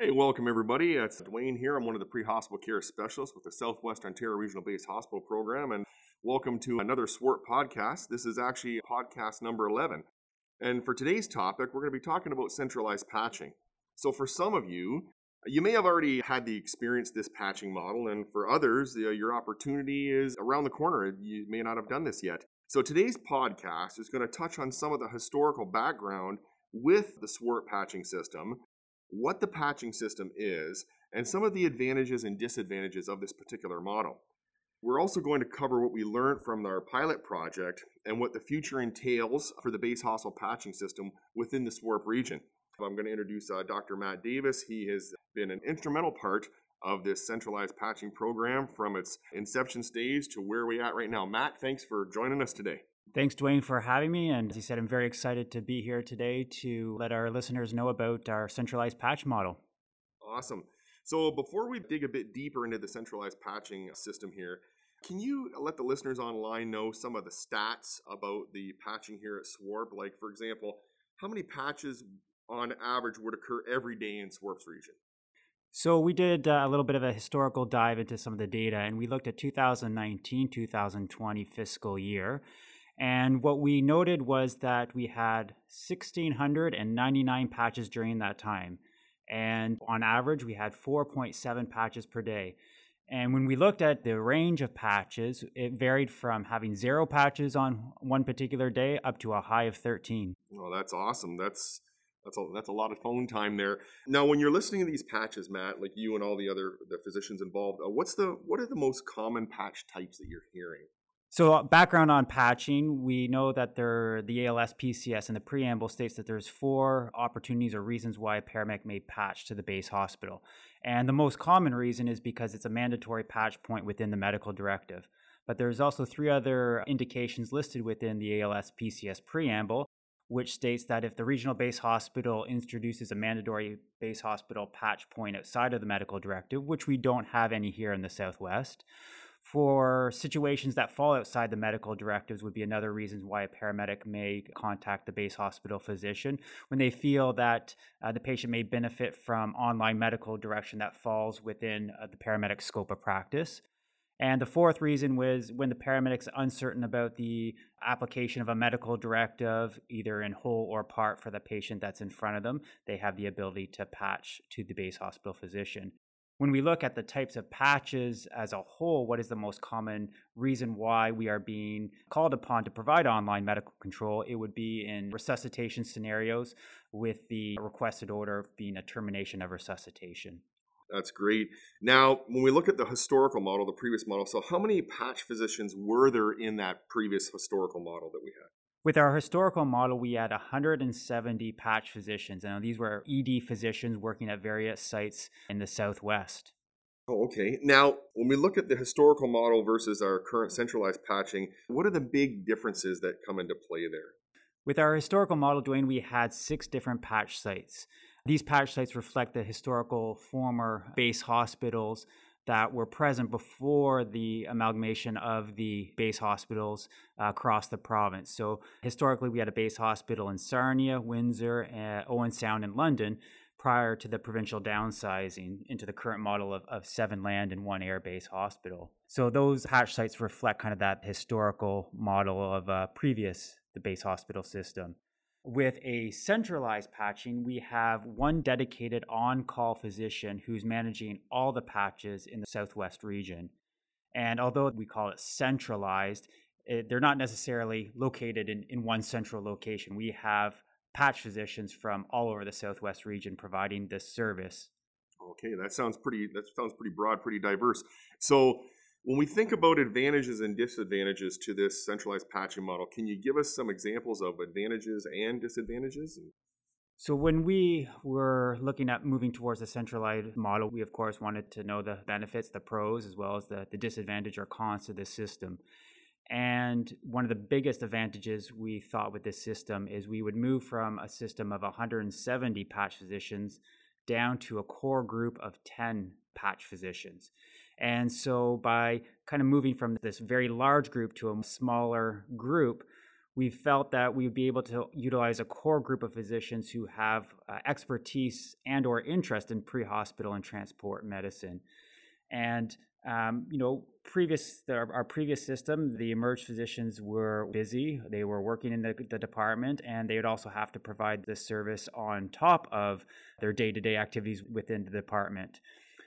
Hey, welcome everybody. It's Dwayne here. I'm one of the pre-hospital care specialists with the Southwest Ontario Regional Based Hospital Program, and welcome to another SWORBHP podcast. This is actually podcast number 11. And for today's topic, we're going to be talking about centralized patching. So for some of you, you may have already had the experience this patching model, and for others, uh, your opportunity is around the corner. You may not have done this yet. So today's podcast is going to touch on some of the historical background with the SWORBHP patching system what the patching system is, and some of the advantages and disadvantages of this particular model. We're also going to cover what we learned from our pilot project and what the future entails for the base hospital patching system within the SWORBHP region. I'm going to introduce uh, Dr. Matt Davis. He has been an instrumental part of this centralized patching program from its inception stage to where we're at right now. Matt, thanks for joining us today. Thanks, Dwayne, for having me. And as you said, I'm very excited to be here today to let our listeners know about our centralized patch model. Awesome. So, before we dig a bit deeper into the centralized patching system here, can you let the listeners online know some of the stats about the patching here at SWORBHP? Like, for example, how many patches on average would occur every day in SWORBHP's region? So, we did uh, a little bit of a historical dive into some of the data, and we looked at 2019 2020 fiscal year. And what we noted was that we had 1,699 patches during that time. And on average, we had 4.7 patches per day. And when we looked at the range of patches, it varied from having zero patches on one particular day up to a high of 13. Well, that's awesome. That's that's a, that's a lot of phone time there. Now, when you're listening to these patches, Matt, like you and all the other the physicians involved, uh, what's the what are the most common patch types that you're hearing? So, uh, background on patching, we know that there, the ALS PCS in the preamble states that there's four opportunities or reasons why a paramedic may patch to the base hospital. And the most common reason is because it's a mandatory patch point within the medical directive. But there's also three other indications listed within the ALS PCS preamble, which states that if the regional base hospital introduces a mandatory base hospital patch point outside of the medical directive, which we don't have any here in the Southwest, for situations that fall outside the medical directives would be another reason why a paramedic may contact the base hospital physician when they feel that uh, the patient may benefit from online medical direction that falls within uh, the paramedic scope of practice. And the fourth reason was when the paramedic's uncertain about the application of a medical directive, either in whole or part for the patient that's in front of them, they have the ability to patch to the base hospital physician when we look at the types of patches as a whole, what is the most common reason why we are being called upon to provide online medical control? It would be in resuscitation scenarios with the requested order being a termination of resuscitation. That's great. Now, when we look at the historical model, the previous model, so how many patch physicians were there in that previous historical model that we had? With our historical model, we had 170 patch physicians, and uh, these were ED physicians working at various sites in the Southwest. Oh, okay. Now, when we look at the historical model versus our current centralized patching, what are the big differences that come into play there? With our historical model, Dwayne, we had six different patch sites. These patch sites reflect the historical former base hospitals that were present before the amalgamation of the base hospitals uh, across the province. So historically, we had a base hospital in Sarnia, Windsor, uh, Owen Sound, and London prior to the provincial downsizing into the current model of, of seven land and one air base hospital. So those patch sites reflect kind of that historical model of uh, previous the base hospital system. With a centralized patching, we have one dedicated on call physician who's managing all the patches in the Southwest region. And although we call it centralized, it, they're not necessarily located in, in one central location. We have patch physicians from all over the Southwest region providing this service. Okay, that sounds pretty. That sounds pretty broad, pretty diverse. So, when we think about advantages and disadvantages to this centralized patching model, can you give us some examples of advantages and disadvantages? So, when we were looking at moving towards a centralized model, we of course wanted to know the benefits, the pros, as well as the, the disadvantage or cons to this system. And one of the biggest advantages we thought with this system is we would move from a system of 170 patch physicians down to a core group of 10 patch physicians. And so by kind of moving from this very large group to a smaller group, we felt that we would be able to utilize a core group of physicians who have uh, expertise and or interest in pre-hospital and transport medicine. And um, you know, previous our, our, previous system, the emerge physicians were busy. They were working in the, the department, and they would also have to provide this service on top of their day-to-day activities within the department.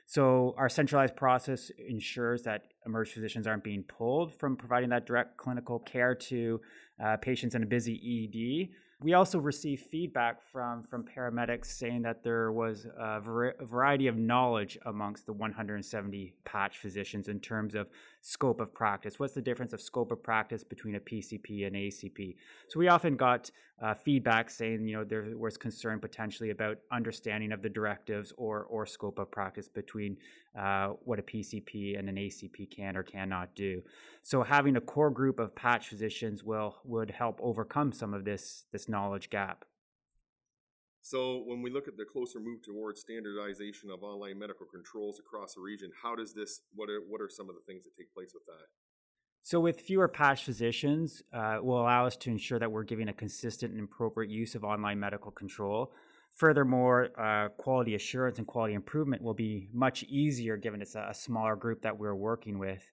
So our centralized process ensures that emerge physicians aren't being pulled from providing that direct clinical care to uh, patients in a busy ED. We also received feedback from, from paramedics saying that there was a, var- a, variety of knowledge amongst the 170 patch physicians in terms of scope of practice. What's the difference of scope of practice between a PCP and ACP? So we often got uh, feedback saying, you know, there was concern potentially about understanding of the directives or, or scope of practice between uh, what a PCP and an ACP can or cannot do. So having a core group of patch physicians will would help overcome some of this this knowledge gap. So when we look at the closer move towards standardization of online medical controls across the region, how does this? What are what are some of the things that take place with that? So, with fewer patch physicians, uh, will allow us to ensure that we're giving a consistent and appropriate use of online medical control. Furthermore, uh, quality assurance and quality improvement will be much easier given it's a, a smaller group that we're working with.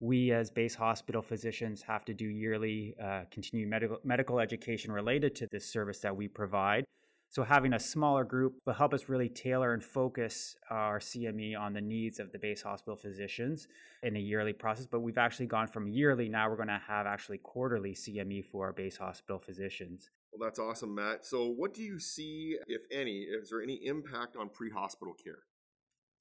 We, as base hospital physicians, have to do yearly uh, medical, medical education related to this service that we provide. So, having a smaller group will help us really tailor and focus our CME on the needs of the base hospital physicians in a yearly process. But we've actually gone from yearly, now we're going to have actually quarterly CME for our base hospital physicians. Well, that's awesome, Matt. So, what do you see, if any, is there any impact on pre hospital care?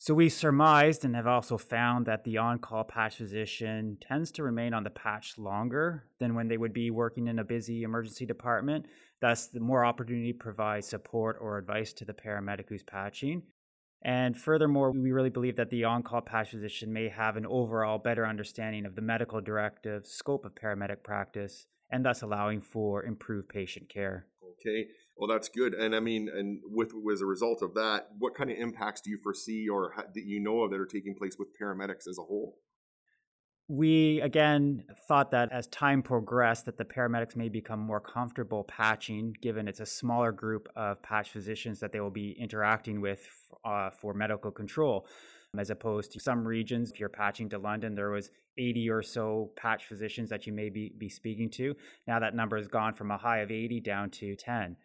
So, we surmised and have also found that the on call patch physician tends to remain on the patch longer than when they would be working in a busy emergency department. Thus, the more opportunity provides support or advice to the paramedic who's patching. And furthermore, we really believe that the on call patch physician may have an overall better understanding of the medical directive, scope of paramedic practice, and thus allowing for improved patient care. Okay, well that's good. And I mean, and with as a result of that, what kind of impacts do you foresee or that you know of that are taking place with paramedics as a whole? We again thought that as time progressed, that the paramedics may become more comfortable patching, given it's a smaller group of patch physicians that they will be interacting with uh, for medical control as opposed to some regions. If you're patching to London, there was 80 or so patch physicians that you may be, be speaking to. Now that number has gone from a high of 80 down to 10.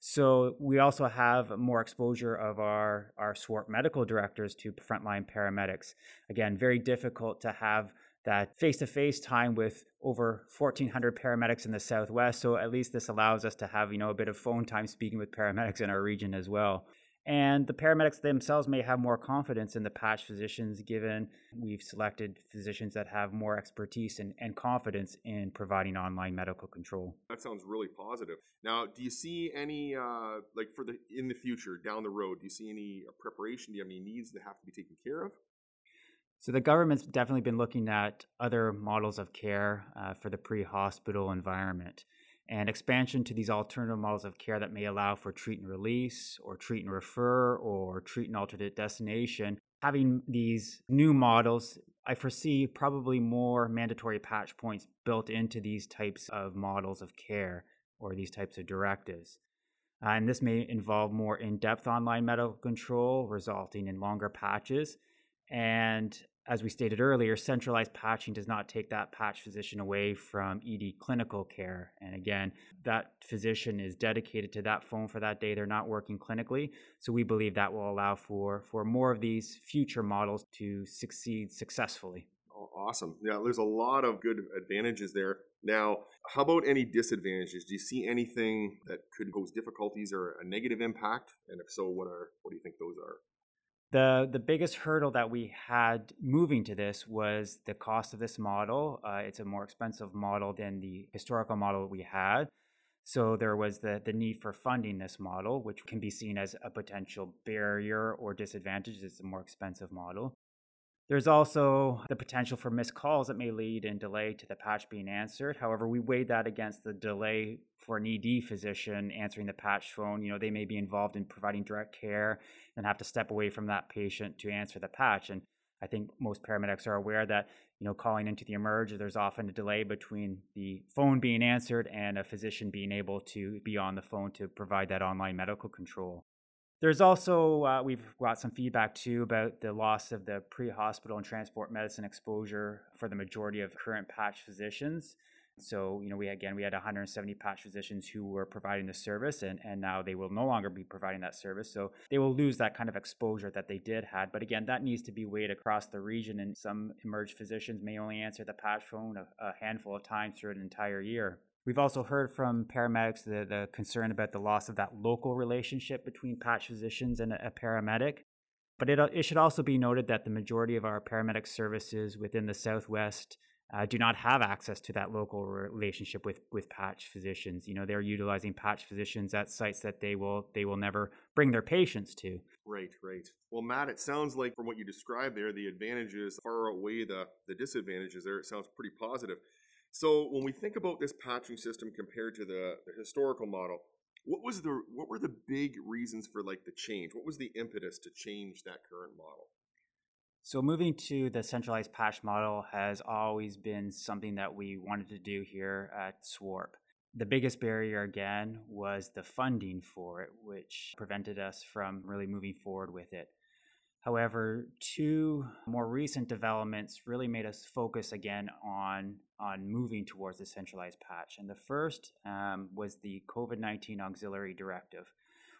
So we also have more exposure of our, our SWORBHP medical directors to frontline paramedics. Again, very difficult to have that face-to-face time with over 1400 paramedics in the southwest so at least this allows us to have you know a bit of phone time speaking with paramedics in our region as well and the paramedics themselves may have more confidence in the patch physicians, given we've selected physicians that have more expertise and, and confidence in providing online medical control. That sounds really positive. Now, do you see any, uh, like for the in the future down the road, do you see any uh, preparation? Do you have any needs that have to be taken care of? So the government's definitely been looking at other models of care uh, for the pre-hospital environment and expansion to these alternative models of care that may allow for treat and release or treat and refer or treat and alternate destination. Having these new models, I foresee probably more mandatory patch points built into these types of models of care or these types of directives. Uh, and this may involve more in depth online medical control, resulting in longer patches. And as we stated earlier, centralized patching does not take that patch physician away from ED clinical care. And again, that physician is dedicated to that phone for that day. They're not working clinically. So we believe that will allow for, for more of these future models to succeed successfully. Awesome. Yeah, there's a lot of good advantages there. Now, how about any disadvantages? Do you see anything that could pose difficulties or a negative impact? And if so, what are what do you think those are? The, the biggest hurdle that we had moving to this was the cost of this model. Uh, it's a more expensive model than the historical model we had. So there was the, the need for funding this model, which can be seen as a potential barrier or disadvantage. It's a more expensive model. There's also the potential for missed calls that may lead in delay to the patch being answered. However, we weighed that against the delay for an ED physician answering the patch phone. You know, they may be involved in providing direct care and have to step away from that patient to answer the patch. And I think most paramedics are aware that you know calling into the emerge, there's often a delay between the phone being answered and a physician being able to be on the phone to provide that online medical control. There's also, uh, we've got some feedback too about the loss of the pre hospital and transport medicine exposure for the majority of current patch physicians. So, you know, we again, we had 170 patch physicians who were providing the service, and, and now they will no longer be providing that service. So they will lose that kind of exposure that they did had. But again, that needs to be weighed across the region, and some emerged physicians may only answer the patch phone a, a handful of times through an entire year. We've also heard from paramedics the, the concern about the loss of that local relationship between patch physicians and a, a paramedic. But it, it should also be noted that the majority of our paramedic services within the Southwest uh, do not have access to that local relationship with with patch physicians. You know, they're utilizing patch physicians at sites that they will they will never bring their patients to. Right, right. Well, Matt, it sounds like from what you described there, the advantages far outweigh the the disadvantages. There, it sounds pretty positive. So when we think about this patching system compared to the, the historical model, what was the what were the big reasons for like the change? What was the impetus to change that current model? So moving to the centralized patch model has always been something that we wanted to do here at SWORBHP. The biggest barrier again was the funding for it, which prevented us from really moving forward with it. However, two more recent developments really made us focus again on, on moving towards the centralized patch. And the first um, was the COVID 19 Auxiliary Directive.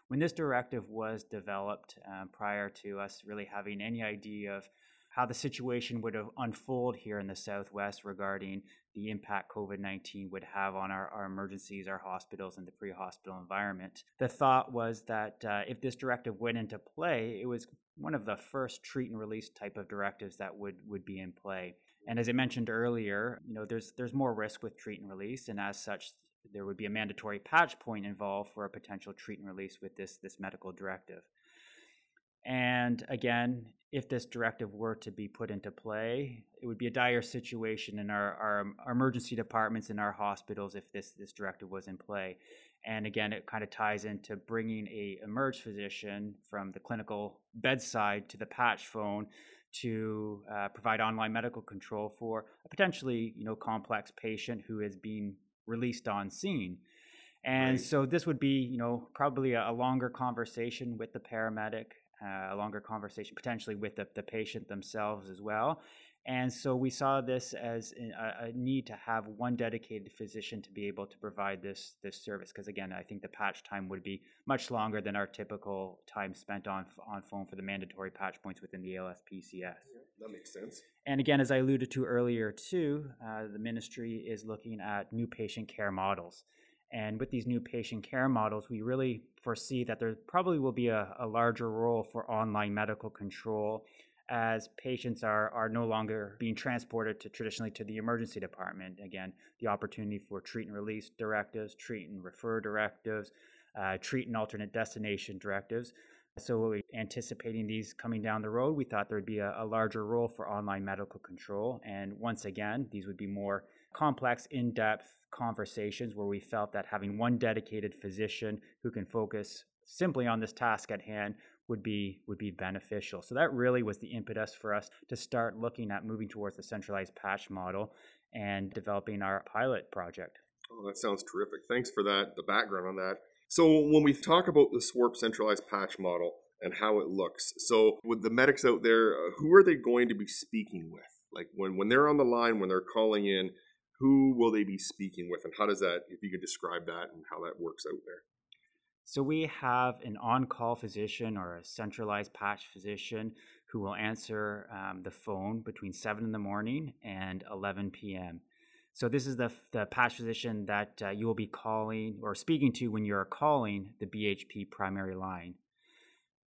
When this directive was developed um, prior to us really having any idea of how the situation would unfold here in the Southwest regarding the impact COVID 19 would have on our, our emergencies, our hospitals, and the pre hospital environment. The thought was that uh, if this directive went into play, it was one of the first treat and release type of directives that would, would be in play. And as I mentioned earlier, you know, there's there's more risk with treat and release, and as such, there would be a mandatory patch point involved for a potential treat and release with this this medical directive. And again, if this directive were to be put into play, it would be a dire situation in our, our, um, our, emergency departments in our hospitals if this, this directive was in play. And again, it kind of ties into bringing a emerge physician from the clinical bedside to the patch phone to uh, provide online medical control for a potentially you know complex patient who is being released on scene. And right. so this would be, you know, probably a, a longer conversation with the paramedic uh, a longer conversation potentially with the, the patient themselves as well. And so we saw this as a, a, need to have one dedicated physician to be able to provide this this service. Because again, I think the patch time would be much longer than our typical time spent on on phone for the mandatory patch points within the ALS PCS. Yeah, that makes sense. And again, as I alluded to earlier too, uh, the ministry is looking at new patient care models. And with these new patient care models, we really foresee that there probably will be a, a larger role for online medical control as patients are, are no longer being transported to traditionally to the emergency department. Again, the opportunity for treat and release directives, treat and refer directives, uh, treat and alternate destination directives. So, anticipating these coming down the road, we thought there would be a, a larger role for online medical control. And once again, these would be more complex, in depth conversations where we felt that having one dedicated physician who can focus simply on this task at hand would be would be beneficial. So that really was the impetus for us to start looking at moving towards the centralized patch model and developing our pilot project. Oh, that sounds terrific. Thanks for that the background on that. So when we talk about the SWORBHP centralized patch model and how it looks, so with the medics out there, uh, who are they going to be speaking with? Like when when they're on the line, when they're calling in, who will they be speaking with and how does that if you could describe that and how that works out there so we have an on-call physician or a centralized patch physician who will answer um, the phone between 7 in the morning and 11 p.m so this is the, the patch physician that uh, you will be calling or speaking to when you're calling the bhp primary line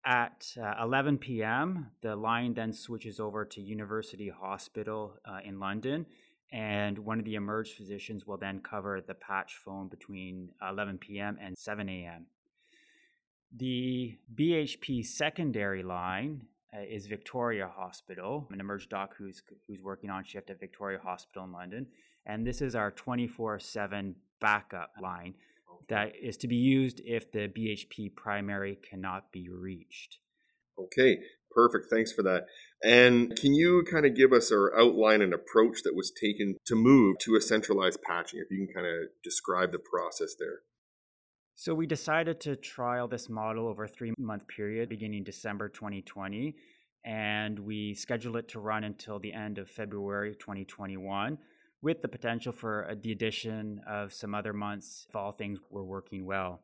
at uh, 11 p.m the line then switches over to university hospital uh, in london and one of the emerge physicians will then cover the patch phone between 11 p.m. and 7 a.m. The BHP secondary line uh, is Victoria Hospital, an emerge doc who's who's working on shift at Victoria Hospital in London, and this is our 24/7 backup line that is to be used if the BHP primary cannot be reached. Okay, Perfect. Thanks for that. And can you kind of give us or outline an approach that was taken to move to a centralized patching? If you can kind of describe the process there. So we decided to trial this model over a three month period beginning December 2020. And we scheduled it to run until the end of February 2021 with the potential for uh, the addition of some other months if all things were working well.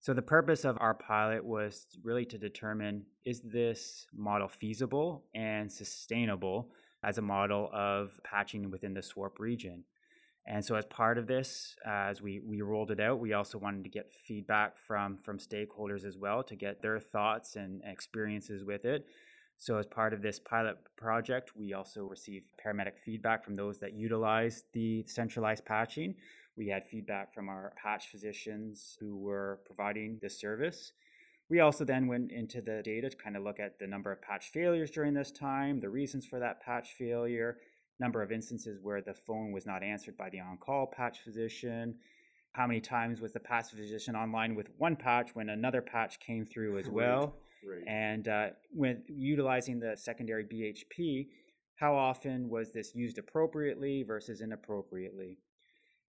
So, the purpose of our pilot was really to determine is this model feasible and sustainable as a model of patching within the SWORBHP region. And so, as part of this, uh, as we, we rolled it out, we also wanted to get feedback from, from stakeholders as well to get their thoughts and experiences with it. So, as part of this pilot project, we also received paramedic feedback from those that utilized the centralized patching. We had feedback from our patch physicians who were providing this service. We also then went into the data to kind of look at the number of patch failures during this time, the reasons for that patch failure, number of instances where the phone was not answered by the on call patch physician, how many times was the patch physician online with one patch when another patch came through as well. Right, right. And uh, when utilizing the secondary BHP, how often was this used appropriately versus inappropriately?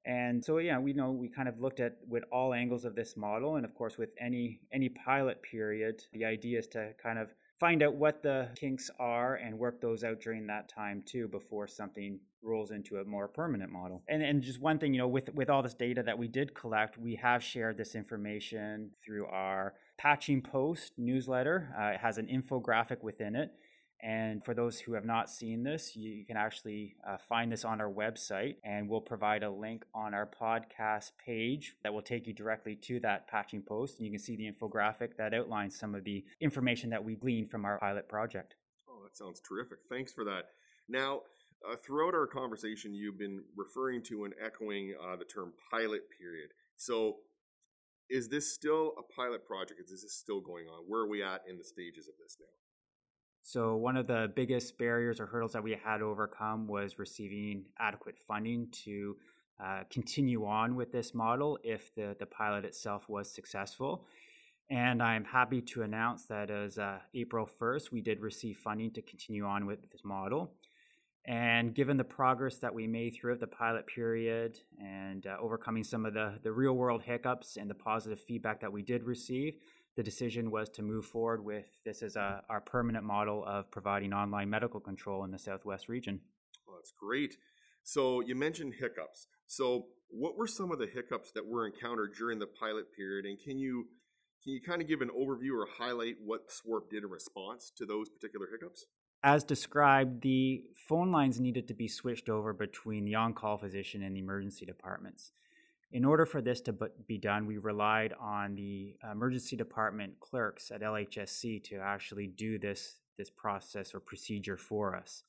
And so yeah, we know we kind of looked at with all angles of this model, and of course with any any pilot period, the idea is to kind of find out what the kinks are and work those out during that time too before something rolls into a more permanent model. And and just one thing, you know, with with all this data that we did collect, we have shared this information through our patching post newsletter. Uh, it has an infographic within it and for those who have not seen this, you can actually uh, find this on our website, and we'll provide a link on our podcast page that will take you directly to that patching post. And you can see the infographic that outlines some of the information that we gleaned from our pilot project. Oh, that sounds terrific. Thanks for that. Now, uh, throughout our conversation, you've been referring to and echoing uh, the term pilot period. So, is this still a pilot project? Is this still going on? Where are we at in the stages of this now? So, one of the biggest barriers or hurdles that we had to overcome was receiving adequate funding to uh, continue on with this model if the, the pilot itself was successful. And I'm happy to announce that as uh, April 1st, we did receive funding to continue on with this model. And given the progress that we made throughout the pilot period and uh, overcoming some of the, the real world hiccups and the positive feedback that we did receive, the decision was to move forward with this as a, our permanent model of providing online medical control in the Southwest region. Well, that's great. So you mentioned hiccups. So what were some of the hiccups that were encountered during the pilot period, and can you can you kind of give an overview or highlight what SWORBHP did in response to those particular hiccups? As described, the phone lines needed to be switched over between the on call physician and the emergency departments. In order for this to be done, we relied on the emergency department clerks at LHSC to actually do this, this process or procedure for us.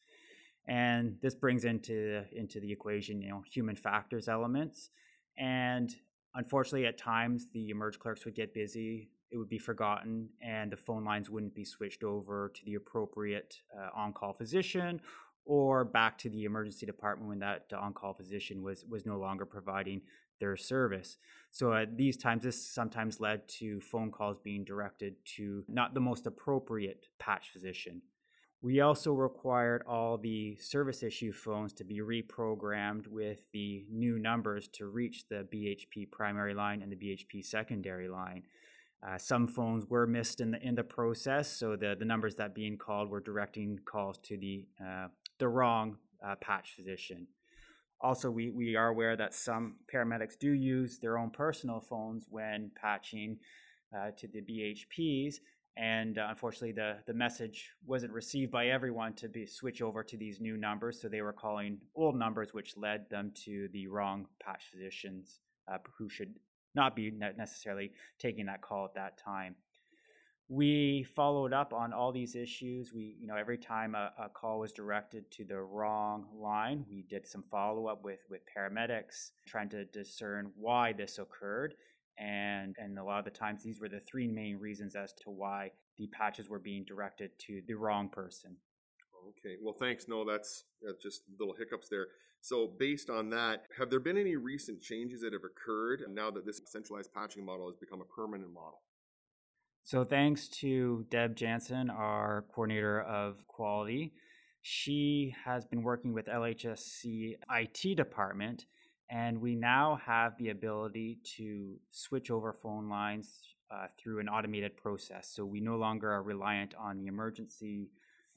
And this brings into, into the equation, you know, human factors elements. And unfortunately, at times, the emerge clerks would get busy, it would be forgotten, and the phone lines wouldn't be switched over to the appropriate uh, on call physician or back to the emergency department when that on call physician was, was no longer providing their service. So at these times, this sometimes led to phone calls being directed to not the most appropriate patch physician. We also required all the service issue phones to be reprogrammed with the new numbers to reach the BHP primary line and the BHP secondary line. Uh, some phones were missed in the in the process, so the, the numbers that being called were directing calls to the uh, the wrong uh, patch physician. Also, we, we are aware that some paramedics do use their own personal phones when patching uh, to the BHPs. And uh, unfortunately, the, the message wasn't received by everyone to be switch over to these new numbers. So they were calling old numbers, which led them to the wrong patch physicians uh, who should not be necessarily taking that call at that time we followed up on all these issues. We, you know, every time a, a call was directed to the wrong line, we did some follow up with with paramedics, trying to discern why this occurred. And and a lot of the times, these were the three main reasons as to why the patches were being directed to the wrong person. Okay, well, thanks. No, that's, that's just little hiccups there. So, based on that, have there been any recent changes that have occurred now that this centralized patching model has become a permanent model? So, thanks to Deb Jansen, our coordinator of quality, she has been working with LHSC IT department, and we now have the ability to switch over phone lines uh, through an automated process. So, we no longer are reliant on the emergency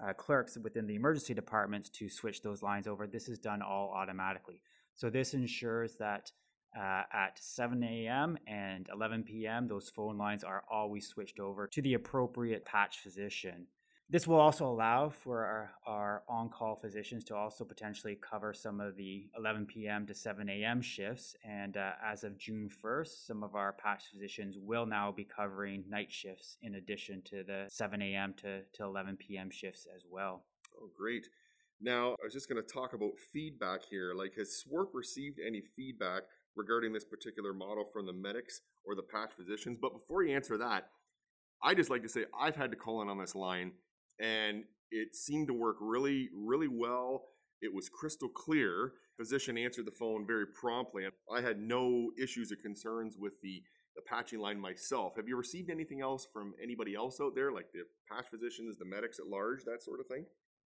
uh, clerks within the emergency departments to switch those lines over. This is done all automatically. So, this ensures that uh, at 7 a.m. and 11 p.m., those phone lines are always switched over to the appropriate patch physician. This will also allow for our, our on call physicians to also potentially cover some of the 11 p.m. to 7 a.m. shifts. And uh, as of June 1st, some of our patch physicians will now be covering night shifts in addition to the 7 a.m. to, to 11 p.m. shifts as well. Oh, great. Now, I was just going to talk about feedback here. Like, has SWORBHP received any feedback regarding this particular model from the medics or the patch physicians. But before you answer that, I just like to say I've had to call in on this line and it seemed to work really, really well. It was crystal clear. Physician answered the phone very promptly. I had no issues or concerns with the, the patching line myself. Have you received anything else from anybody else out there, like the patch physicians, the medics at large, that sort of thing?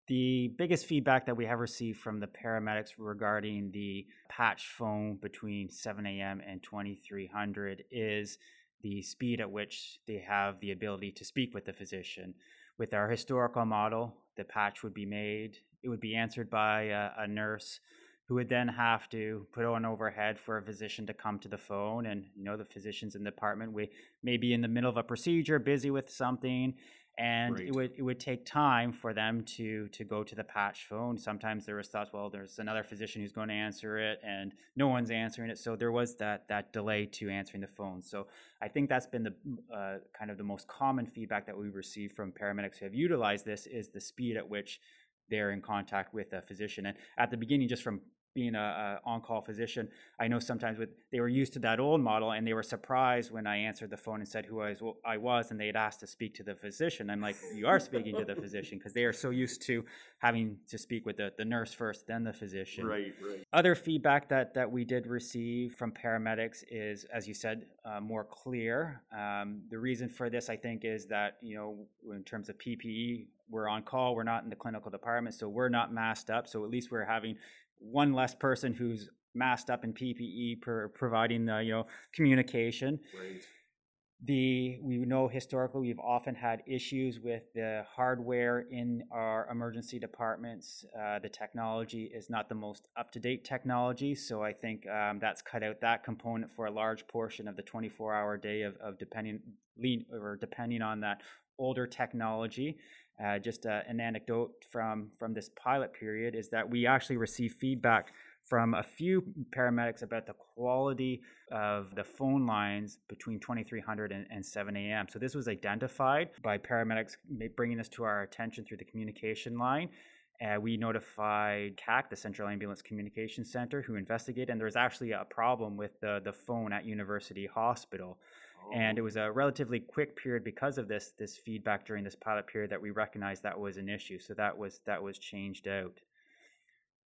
The biggest feedback that we have received from the paramedics regarding the patch phone between 7 a.m. and 2300 is the speed at which they have the ability to speak with the physician. With our historical model, the patch would be made, it would be answered by a, a nurse who would then have to put on overhead for a physician to come to the phone and you know the physicians in the department we may be in the middle of a procedure busy with something and right. it would it would take time for them to to go to the patch phone. Sometimes there was thoughts, well, there's another physician who's going to answer it, and no one's answering it, so there was that that delay to answering the phone. So I think that's been the uh, kind of the most common feedback that we've received from paramedics who have utilized this is the speed at which they're in contact with a physician. And at the beginning, just from being a, a on-call physician, I know sometimes with they were used to that old model, and they were surprised when I answered the phone and said who I was, I was and they had asked to speak to the physician. I'm like, you are speaking to the physician because they are so used to having to speak with the, the nurse first, then the physician. Right, right. Other feedback that that we did receive from paramedics is, as you said, uh, more clear. Um, the reason for this, I think, is that you know, in terms of PPE, we're on call. We're not in the clinical department, so we're not masked up. So at least we're having one less person who's masked up in PPE per providing the you know communication. Right. The we know historically we've often had issues with the hardware in our emergency departments. Uh, the technology is not the most up to date technology, so I think um, that's cut out that component for a large portion of the 24 hour day of, of depending lean or depending on that older technology. Uh, just uh, an anecdote from from this pilot period is that we actually received feedback from a few paramedics about the quality of the phone lines between 2300 and, and 7 a.m. So this was identified by paramedics bringing this to our attention through the communication line. Uh, we notified CAC, the Central Ambulance Communication Center, who investigated, and there was actually a problem with the, the phone at University Hospital. And it was a relatively quick period because of this this feedback during this pilot period that we recognized that was an issue. So that was that was changed out.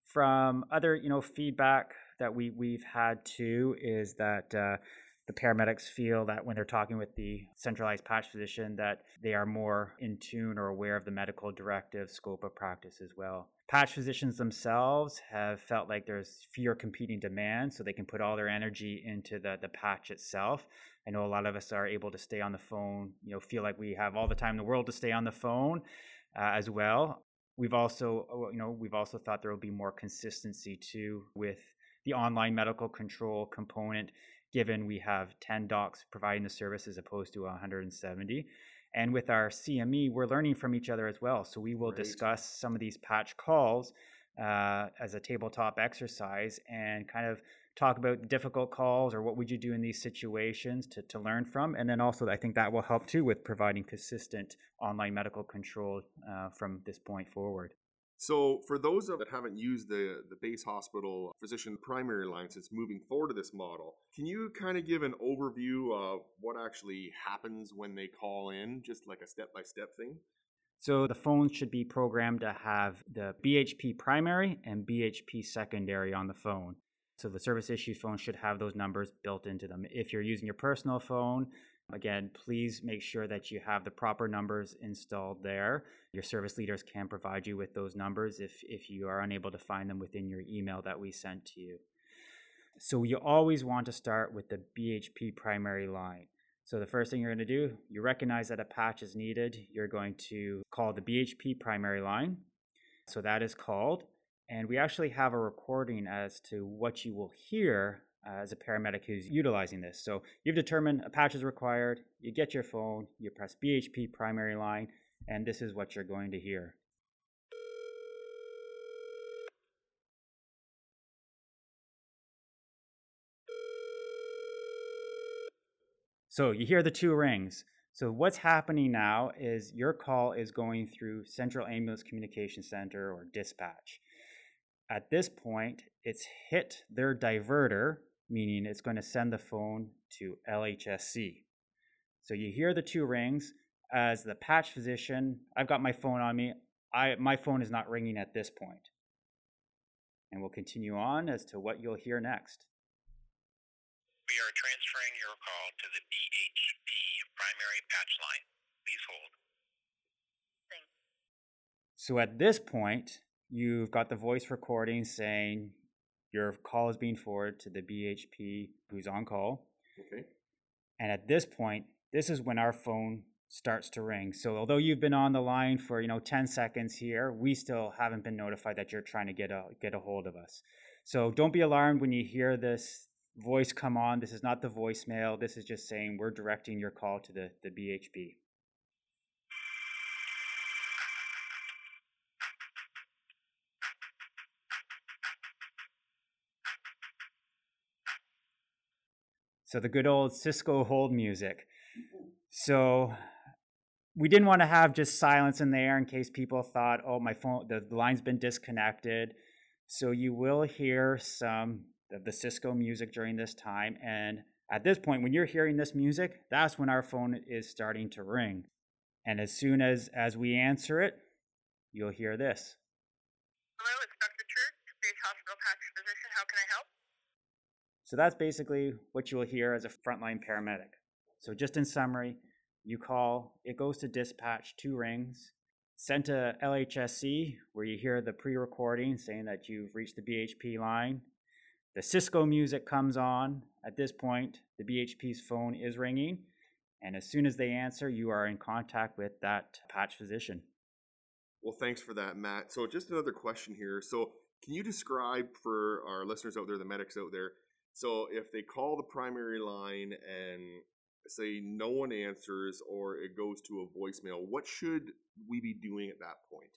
From other you know feedback that we we've had too is that uh, the paramedics feel that when they're talking with the centralized patch physician that they are more in tune or aware of the medical directive scope of practice as well. Patch physicians themselves have felt like there's fewer competing demands so they can put all their energy into the, the patch itself. I know a lot of us are able to stay on the phone you know feel like we have all the time in the world to stay on the phone uh, as well. We've also uh, you know we've also thought there will be more consistency too with the online medical control component given we have 10 docs providing the service as opposed to 170. And with our CME, we're learning from each other as well. So we will Great. discuss some of these patch calls uh, as a tabletop exercise and kind of talk about difficult calls or what would you do in these situations to, to learn from. And then also, I think that will help too with providing consistent online medical control uh, from this point forward. So, for those of that haven't used the, the base hospital uh, physician primary line since moving forward to this model, can you kind of give an overview of what actually happens when they call in, just like a step by step thing? So, the phone should be programmed to have the BHP primary and BHP secondary on the phone. So, the service issue phone should have those numbers built into them. If you're using your personal phone, Again, please make sure that you have the proper numbers installed there. Your service leaders can provide you with those numbers if, if you are unable to find them within your email that we sent to you. So you always want to start with the BHP primary line. So the first thing you're going to do, you recognize that a patch is needed. You're going to call the BHP primary line. So that is called. And we actually have a recording as to what you will hear uh, as a paramedic who's utilizing this. So you've determined a patch is required, you get your phone, you press BHP primary line, and this is what you're going to hear. So you hear the two rings. So what's happening now is your call is going through Central Ambulance Communication Center or dispatch. At this point, it's hit their diverter, meaning it's going to send the phone to LHSC. So you hear the two rings. As the patch physician, I've got my phone on me. I, my phone is not ringing at this point. And we'll continue on as to what you'll hear next. We are transferring your call to the BHP primary patch line. Please hold. So at this point, you've got the voice recording saying your call is being forwarded to the BHP who's on call. Okay. And at this point, this is when our phone starts to ring. So although you've been on the line for, you know, 10 seconds here, we still haven't been notified that you're trying to get a get a hold of us. So don't be alarmed when you hear this voice come on. This is not the voicemail. This is just saying we're directing your call to the, the BHP. So the good old Cisco hold music. So we didn't want to have just silence in there in case people thought, oh, my phone, the line's been disconnected. So you will hear some of the Cisco music during this time. And at this point, when you're hearing this music, that's when our phone is starting to ring. And as soon as as we answer it, you'll hear this. Hello, it's Dr. Church, Base Hospital Patch Physician. How can I help? So that's basically what you will hear as a frontline paramedic. So just in summary, you call, it goes to dispatch, two rings, sent to LHSC where you hear the pre-recording saying that you've reached the BHP line. The Cisco music comes on. At this point, the BHP's phone is ringing, and as soon as they answer, you are in contact with that patch physician. Well, thanks for that, Matt. So, just another question here. So, can you describe for our listeners out there, the medics out there, so if they call the primary line and say no one answers or it goes to a voicemail, what should we be doing at that point?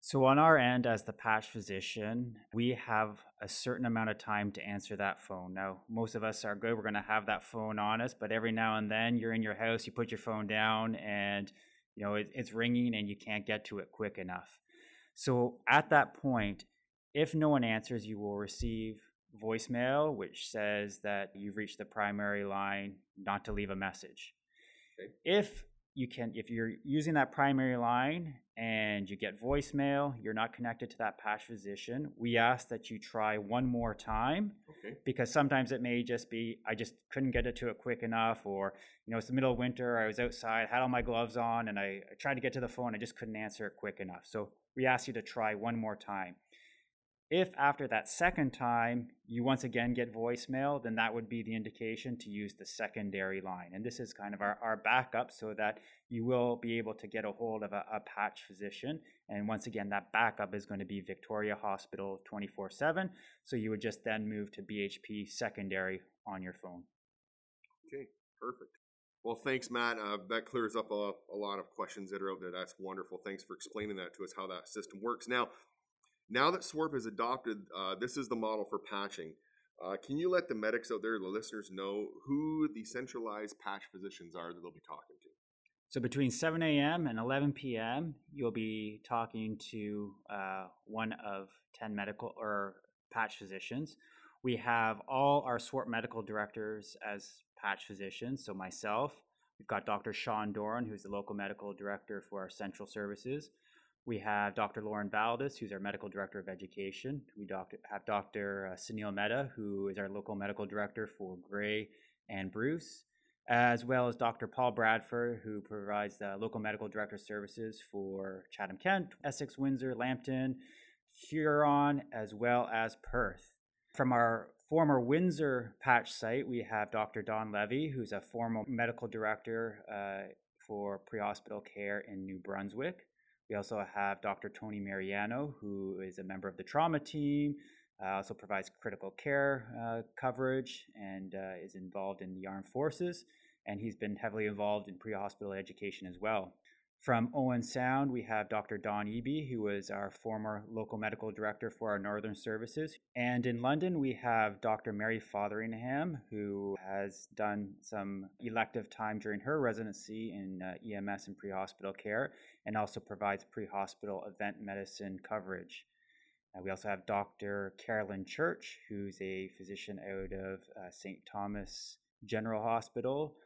So, on our end, as the patch physician, we have a certain amount of time to answer that phone. Now, most of us are good. We're going to have that phone on us, but every now and then you're in your house, you put your phone down, and you know it, it's ringing, and you can't get to it quick enough. So, at that point, if no one answers, you will receive voicemail, which says that you've reached the primary line, not to leave a message. Okay. If you can, if you're using that primary line and you get voicemail, you're not connected to that patch physician, we ask that you try one more time Okay. because sometimes it may just be I just couldn't get it to it quick enough, or you know it's the middle of winter, I was outside, had all my gloves on, and I, I tried to get to the phone, I just couldn't answer it quick enough. So we ask you to try one more time. If after that second time you once again get voicemail, then that would be the indication to use the secondary line. And this is kind of our, our backup so that you will be able to get a hold of a, a patch physician. And once again, that backup is going to be Victoria Hospital 24 7. So you would just then move to BHP secondary on your phone. Okay. Perfect. Well, thanks, Matt. Uh, that clears up a, a lot of questions that are out there. That's wonderful. Thanks for explaining that to us, how that system works. Now, now that SWORBHP has adopted, uh, this is the model for patching. Uh, can you let the medics out there, the listeners, know who the centralized patch physicians are that they'll be talking to? So between 7 a.m. and 11 p.m., you'll be talking to uh, one of 10 medical or patch physicians. We have all our SWORBHP medical directors as patch physicians. So myself, we've got Dr. Sean Doran, who's the local medical director for our central services. We have Dr. Lauren Valdis, who's our medical director of education. We doctor, have Dr. Uh, Sunil Mehta, who is our local medical director for Grey and Bruce, as well as Dr. Paul Bradford, who provides the local medical director services for Chatham Kent, Essex, Windsor, Lambton, Huron, as well as Perth. From our former Windsor patch site, we have Dr. Don Levy, who's a former medical director uh, for pre hospital care in New Brunswick. We also have Dr. Tony Mariano, who is a member of the trauma team, uh, also provides critical care uh, coverage and uh, is involved in the armed forces. And he's been heavily involved in pre hospital education as well. From Owen Sound, we have Dr. Don Eby, who was our former local medical director for our northern services. And in London, we have Dr. Mary Fotheringham, who has done some elective time during her residency in uh, EMS and pre hospital care, and also provides pre hospital event medicine coverage. Uh, we also have Dr. Carolyn Church, who's a physician out of uh, St. Thomas General Hospital,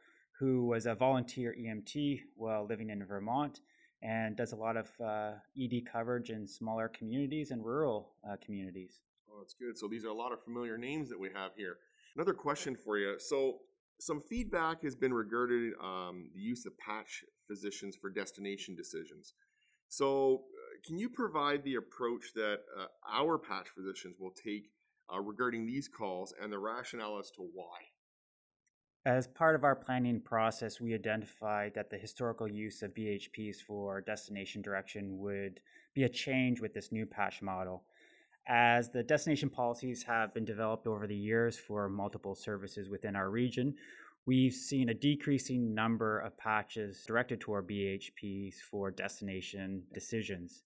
who was a volunteer EMT while living in Vermont and does a lot of uh, ED coverage in smaller communities and rural uh, communities. Oh, that's good. So these are a lot of familiar names that we have here. Another question for you. So some feedback has been regarding um, the use of patch physicians for destination decisions. So uh, can you provide the approach that uh, our patch physicians will take uh, regarding these calls and the rationale as to why? As part of our planning process, we identified that the historical use of BHPs for destination direction would be a change with this new patch model. As the destination policies have been developed over the years for multiple services within our region, we've seen a decreasing number of patches directed toward BHPs for destination decisions.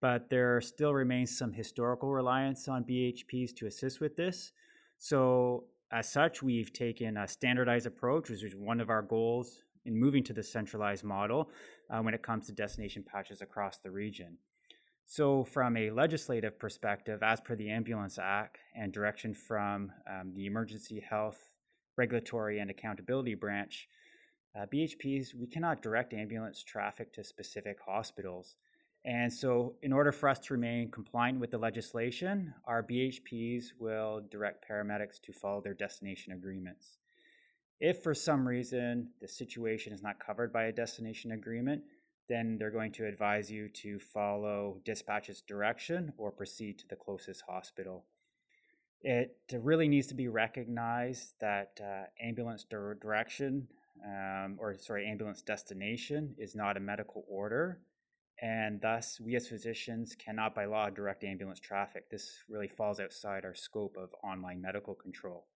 But there still remains some historical reliance on BHPs to assist with this. So as such, we've taken a standardized approach, which is one of our goals in moving to the centralized model uh, when it comes to destination patches across the region. So, from a legislative perspective, as per the Ambulance Act and direction from um, the Emergency Health Regulatory and Accountability Branch, uh, BHPs, we cannot direct ambulance traffic to specific hospitals. And so, in order for us to remain compliant with the legislation, our BHPs will direct paramedics to follow their destination agreements. If for some reason the situation is not covered by a destination agreement, then they're going to advise you to follow dispatch's direction or proceed to the closest hospital. It really needs to be recognized that uh, ambulance direction, um, or sorry, ambulance destination, is not a medical order and thus we as physicians cannot by law direct ambulance traffic. This really falls outside our scope of online medical control.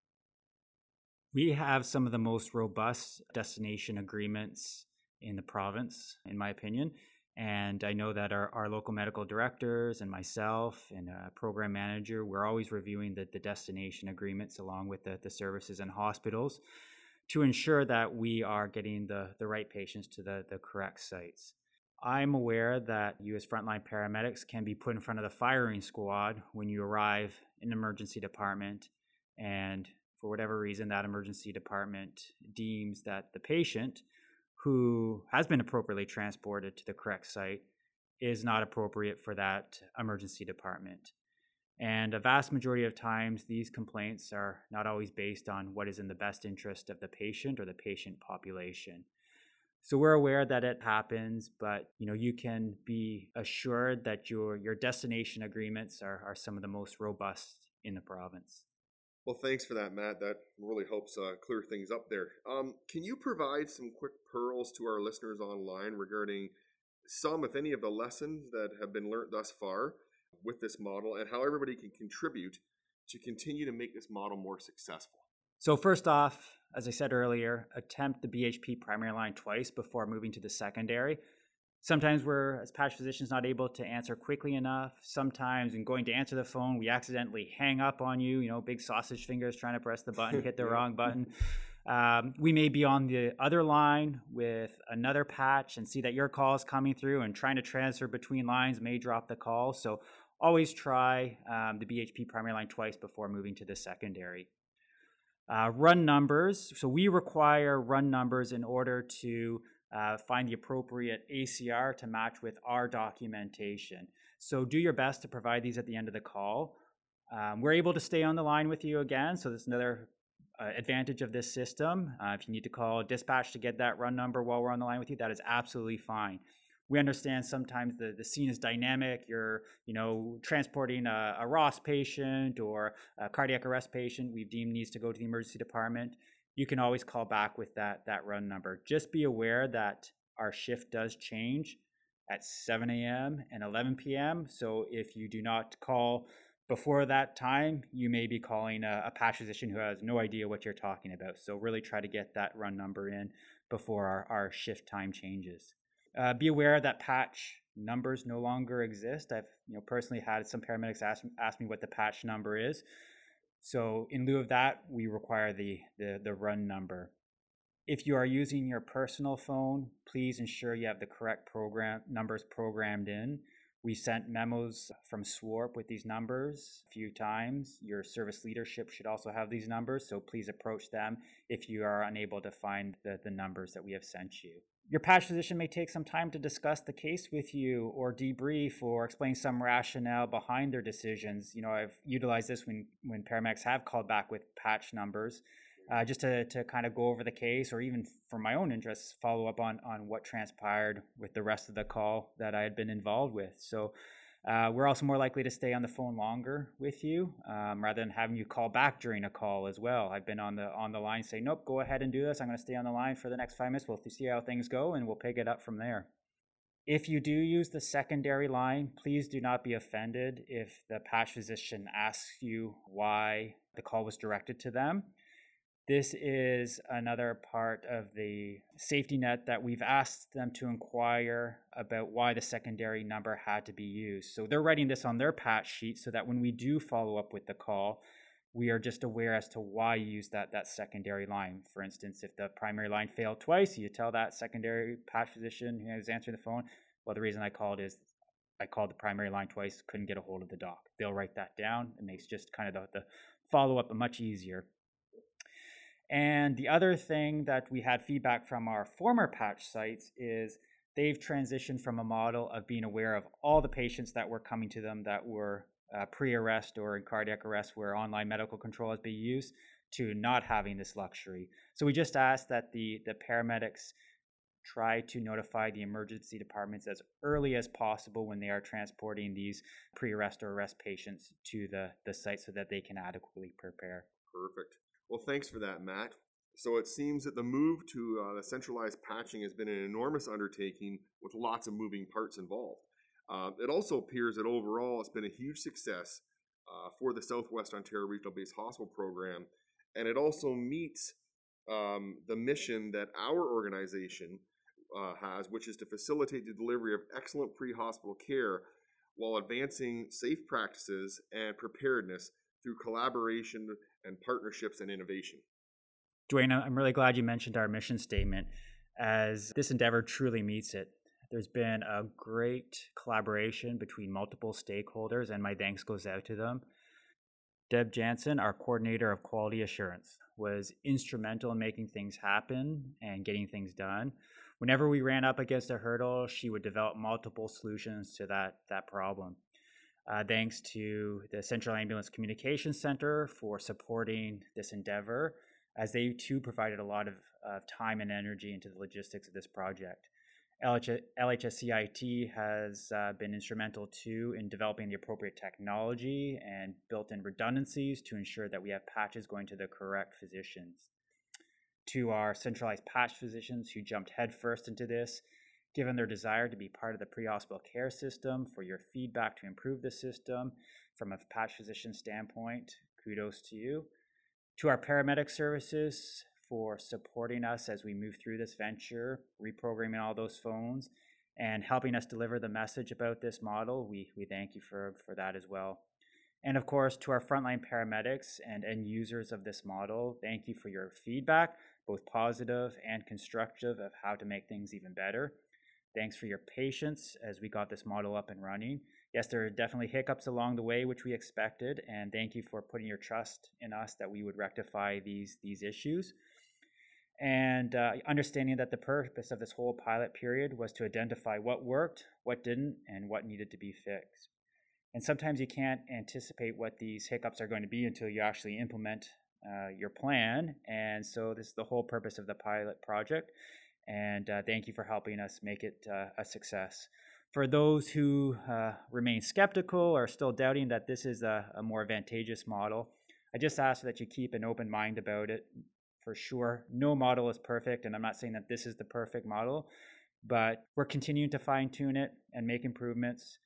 We have some of the most robust destination agreements in the province, in my opinion. And I know that our, our local medical directors and myself and a program manager, we're always reviewing the, the destination agreements along with the, the services and hospitals to ensure that we are getting the, the right patients to the, the correct sites. I'm aware that you, as frontline paramedics, can be put in front of the firing squad when you arrive in an emergency department, and for whatever reason, that emergency department deems that the patient who has been appropriately transported to the correct site is not appropriate for that emergency department. And a vast majority of times, these complaints are not always based on what is in the best interest of the patient or the patient population. So we're aware that it happens, but you know you can be assured that your your destination agreements are, are some of the most robust in the province. Well, thanks for that, Matt. That really helps uh, clear things up there. Um, can you provide some quick pearls to our listeners online regarding some, if any, of the lessons that have been learned thus far with this model and how everybody can contribute to continue to make this model more successful? So, first off, as I said earlier, attempt the BHP primary line twice before moving to the secondary. Sometimes we're, as patch physicians, not able to answer quickly enough. Sometimes, in going to answer the phone, we accidentally hang up on you. You know, big sausage fingers trying to press the button, hit the wrong button. Um, we may be on the other line with another patch and see that your call is coming through, and trying to transfer between lines may drop the call. So, always try um, the BHP primary line twice before moving to the secondary. Uh, run numbers. So we require run numbers in order to uh, find the appropriate ACR to match with our documentation. So do your best to provide these at the end of the call. Um, we're able to stay on the line with you again, so that's another uh, advantage of this system. Uh, if you need to call dispatch to get that run number while we're on the line with you, that is absolutely fine. We understand sometimes the, the scene is dynamic. You're, you know, transporting a, a ROSC patient or a cardiac arrest patient we've deemed needs to go to the emergency department. You can always call back with that, that run number. Just be aware that our shift does change at 7 a.m. and 11 p.m. So if you do not call before that time, you may be calling a, a, patch physician who has no idea what you're talking about. So really try to get that run number in before our, our shift time changes. Uh, be aware that patch numbers no longer exist. I've you know personally had some paramedics ask, ask me what the patch number is. So in lieu of that, we require the, the, the run number. If you are using your personal phone, please ensure you have the correct program numbers programmed in. We sent memos from SWORBHP with these numbers a few times. Your service leadership should also have these numbers, so please approach them if you are unable to find the, the numbers that we have sent you. Your patch physician may take some time to discuss the case with you or debrief or explain some rationale behind their decisions. You know, I've utilized this when, when paramedics have called back with patch numbers uh, just to, to kind of go over the case or even for my own interests, follow up on, on what transpired with the rest of the call that I had been involved with. So uh, we're also more likely to stay on the phone longer with you um, rather than having you call back during a call as well. I've been on the on the line saying, nope, go ahead and do this. I'm going to stay on the line for the next five minutes. We'll see how things go and we'll pick it up from there. If you do use the secondary line, please do not be offended if the patch physician asks you why the call was directed to them. This is another part of the safety net that we've asked them to inquire about why the secondary number had to be used. So they're writing this on their patch sheet so that when we do follow up with the call, we are just aware as to why you use that, that secondary line. For instance, if the primary line failed twice, you tell that secondary patch physician who's answering the phone, well, the reason I called is I called the primary line twice, couldn't get a hold of the doc. They'll write that down. It makes just kind of the, the follow up much easier. And the other thing that we had feedback from our former patch sites is they've transitioned from a model of being aware of all the patients that were coming to them that were uh, pre-arrest or in cardiac arrest where online medical control has been used to not having this luxury. So we just asked that the, the paramedics try to notify the emergency departments as early as possible when they are transporting these pre-arrest or arrest patients to the, the site so that they can adequately prepare. Perfect. Well, thanks for that, Matt. So it seems that the move to uh, the centralized patching has been an enormous undertaking with lots of moving parts involved. Uh, it also appears that overall it's been a huge success uh, for the Southwest Ontario Regional Base Hospital Program, and it also meets um, the mission that our organization uh, has, which is to facilitate the delivery of excellent pre hospital care while advancing safe practices and preparedness through collaboration and partnerships and innovation. Dwayne, I'm really glad you mentioned our mission statement as this endeavor truly meets it. There's been a great collaboration between multiple stakeholders, and my thanks goes out to them. Deb Jansen, our coordinator of quality assurance, was instrumental in making things happen and getting things done. Whenever we ran up against a hurdle, she would develop multiple solutions to that, that problem. Uh, thanks to the Central Ambulance Communication Center for supporting this endeavor, as they too provided a lot of uh, time and energy into the logistics of this project. LH- LHSCIT has uh, been instrumental too in developing the appropriate technology and built in redundancies to ensure that we have patches going to the correct physicians. To our centralized patch physicians who jumped headfirst into this, given their desire to be part of the pre-hospital care system, for your feedback to improve the system from a patch physician standpoint. Kudos to you. To our paramedic services for supporting us as we move through this venture, reprogramming all those phones, and helping us deliver the message about this model. We, we thank you for, for that as well. And of course, to our frontline paramedics and end users of this model, thank you for your feedback, both positive and constructive, of how to make things even better. Thanks for your patience as we got this model up and running. Yes, there are definitely hiccups along the way, which we expected, and thank you for putting your trust in us that we would rectify these these issues. And uh, understanding that the purpose of this whole pilot period was to identify what worked, what didn't, and what needed to be fixed. And sometimes you can't anticipate what these hiccups are going to be until you actually implement uh, your plan. And so this is the whole purpose of the pilot project. And uh, thank you for helping us make it uh, a success. For those who uh, remain skeptical or still doubting that this is a, a more advantageous model, I just ask that you keep an open mind about it. For sure, no model is perfect, and I'm not saying that this is the perfect model, but we're continuing to fine tune it and make improvements.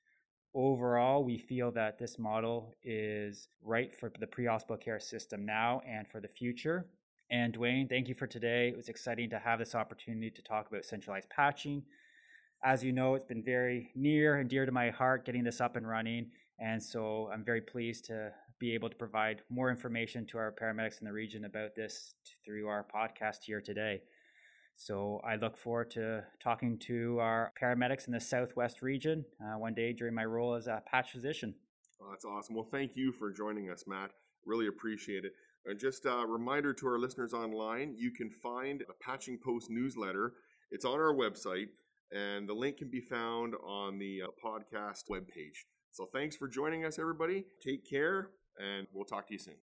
Overall, we feel that this model is right for the pre hospital care system now and for the future. And Dwayne, thank you for today. It was exciting to have this opportunity to talk about centralized patching. As you know, it's been very near and dear to my heart getting this up and running. And so I'm very pleased to be able to provide more information to our paramedics in the region about this through our podcast here today. So I look forward to talking to our paramedics in the Southwest region uh, one day during my role as a patch physician. That's awesome. Well, thank you for joining us, Matt. Really appreciate it. And just a reminder to our listeners online, you can find a Patching Post newsletter. It's on our website, and the link can be found on the uh, podcast webpage. So thanks for joining us, everybody. Take care, and we'll talk to you soon.